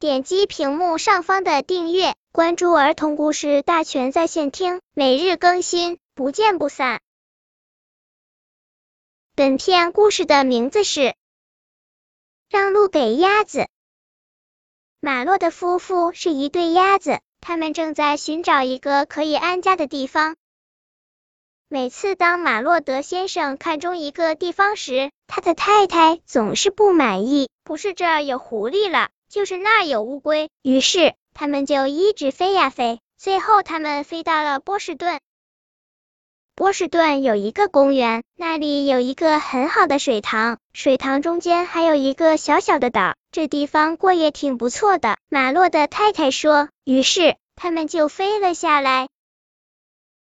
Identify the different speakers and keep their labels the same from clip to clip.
Speaker 1: 点击屏幕上方的订阅，关注儿童故事大全在线听，每日更新，不见不散。本片故事的名字是《让路给鸭子》。马洛的夫妇是一对鸭子，他们正在寻找一个可以安家的地方。每次当马洛德先生看中一个地方时，他的太太总是不满意，不是这儿有狐狸了，就是那儿有乌龟。于是他们就一直飞呀飞，最后他们飞到了波士顿。波士顿有一个公园，那里有一个很好的水塘，水塘中间还有一个小小的岛，这地方过也挺不错的。马洛的太太说，于是他们就飞了下来。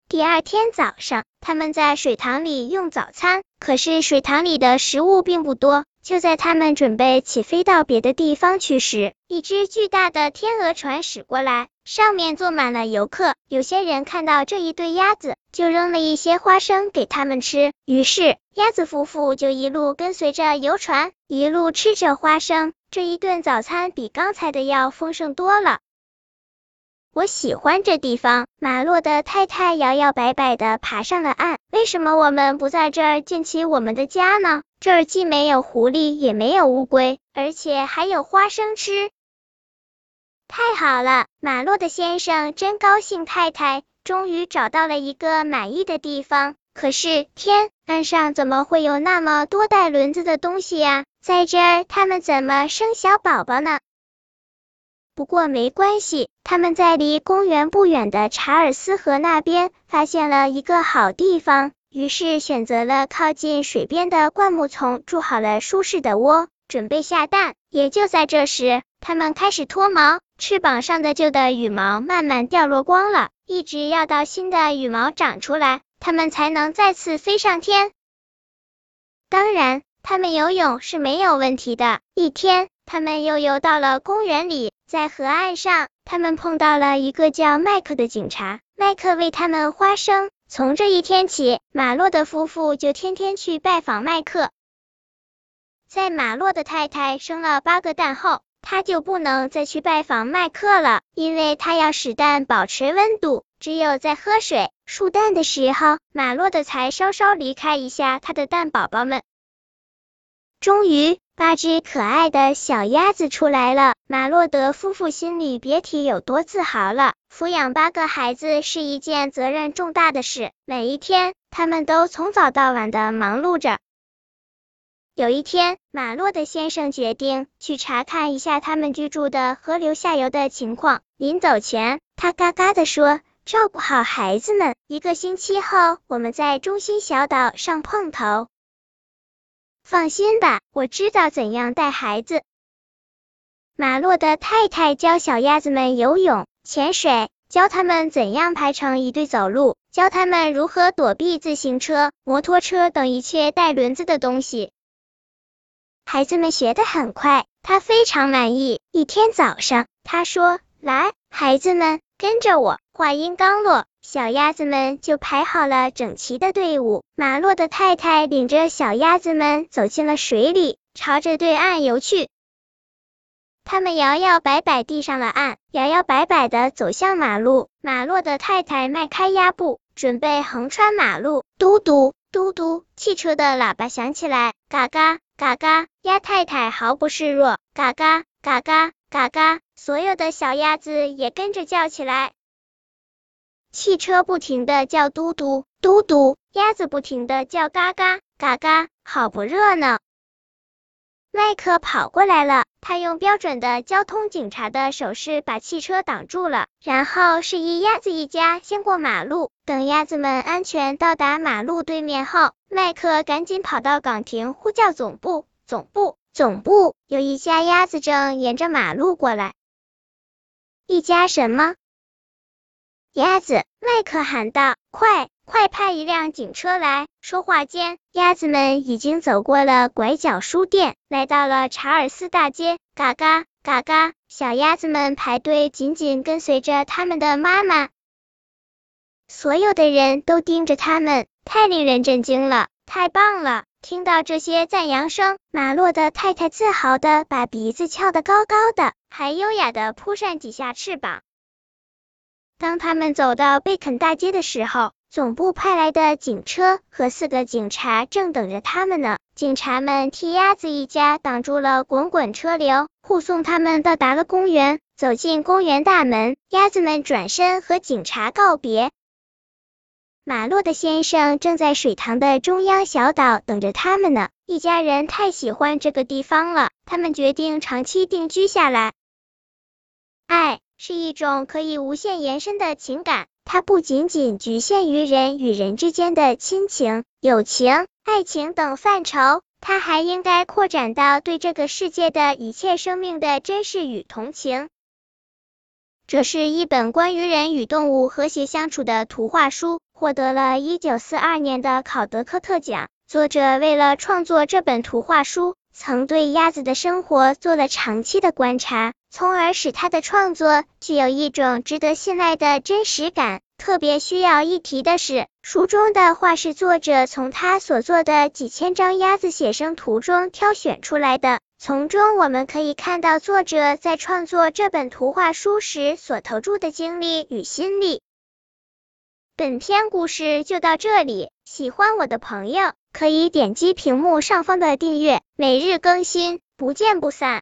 Speaker 1: 第二天早上，他们在水塘里用早餐，可是水塘里的食物并不多。就在他们准备起飞到别的地方去时，一只巨大的天鹅船驶过来，上面坐满了游客。有些人看到这一对鸭子，就扔了一些花生给他们吃。于是，鸭子夫妇就一路跟随着游船，一路吃着花生。这一顿早餐比刚才的要丰盛多了。我喜欢这地方。马洛的太太摇摇摆摆的爬上了岸。为什么我们不在这儿建起我们的家呢？这儿既没有狐狸，也没有乌龟，而且还有花生吃。太好了，马洛的先生真高兴。太太终于找到了一个满意的地方。可是天，岸上怎么会有那么多带轮子的东西呀？在这儿，他们怎么生小宝宝呢？不过没关系，他们在离公园不远的查尔斯河那边发现了一个好地方，于是选择了靠近水边的灌木丛，筑好了舒适的窝，准备下蛋。也就在这时，他们开始脱毛，翅膀上的旧的羽毛慢慢掉落光了，一直要到新的羽毛长出来，他们才能再次飞上天。当然，他们游泳是没有问题的。一天，他们又游到了公园里。在河岸上，他们碰到了一个叫麦克的警察。麦克为他们花生。从这一天起，马洛的夫妇就天天去拜访麦克。在马洛的太太生了八个蛋后，他就不能再去拜访麦克了，因为他要使蛋保持温度。只有在喝水、数蛋的时候，马洛的才稍稍离开一下他的蛋宝宝们。终于。八只可爱的小鸭子出来了，马洛德夫妇心里别提有多自豪了。抚养八个孩子是一件责任重大的事，每一天他们都从早到晚的忙碌着。有一天，马洛的先生决定去查看一下他们居住的河流下游的情况。临走前，他嘎嘎的说：“照顾好孩子们，一个星期后我们在中心小岛上碰头。”放心吧，我知道怎样带孩子。马洛的太太教小鸭子们游泳、潜水，教他们怎样排成一队走路，教他们如何躲避自行车、摩托车等一切带轮子的东西。孩子们学得很快，他非常满意。一天早上，他说：“来，孩子们，跟着我。”话音刚落。小鸭子们就排好了整齐的队伍。马洛的太太领着小鸭子们走进了水里，朝着对岸游去。他们摇摇摆摆地上了岸，摇摇摆摆的走向马路。马洛的太太迈开鸭步，准备横穿马路。嘟嘟嘟嘟，汽车的喇叭响起来。嘎嘎嘎嘎，鸭太太毫不示弱。嘎嘎嘎嘎嘎嘎，所有的小鸭子也跟着叫起来。汽车不停的叫嘟嘟嘟嘟，鸭子不停的叫嘎嘎嘎嘎，好不热闹。麦克跑过来了，他用标准的交通警察的手势把汽车挡住了，然后示意鸭子一家先过马路。等鸭子们安全到达马路对面后，麦克赶紧跑到岗亭呼叫总部，总部，总部，有一家鸭子正沿着马路过来。一家什么？鸭子，麦克喊道：“快，快派一辆警车来！”说话间，鸭子们已经走过了拐角书店，来到了查尔斯大街。嘎嘎嘎嘎，小鸭子们排队，紧紧跟随着他们的妈妈。所有的人都盯着他们，太令人震惊了！太棒了！听到这些赞扬声，马洛的太太自豪的把鼻子翘得高高的。还优雅的扑扇几下翅膀。当他们走到贝肯大街的时候，总部派来的警车和四个警察正等着他们呢。警察们替鸭子一家挡住了滚滚车流，护送他们到达了公园。走进公园大门，鸭子们转身和警察告别。马洛的先生正在水塘的中央小岛等着他们呢。一家人太喜欢这个地方了，他们决定长期定居下来。爱是一种可以无限延伸的情感，它不仅仅局限于人与人之间的亲情、友情。爱情等范畴，它还应该扩展到对这个世界的一切生命的珍视与同情。这是一本关于人与动物和谐相处的图画书，获得了一九四二年的考德科特奖。作者为了创作这本图画书，曾对鸭子的生活做了长期的观察，从而使他的创作具有一种值得信赖的真实感。特别需要一提的是，书中的画是作者从他所做的几千张鸭子写生图中挑选出来的。从中我们可以看到作者在创作这本图画书时所投注的精力与心力。本篇故事就到这里，喜欢我的朋友可以点击屏幕上方的订阅，每日更新，不见不散。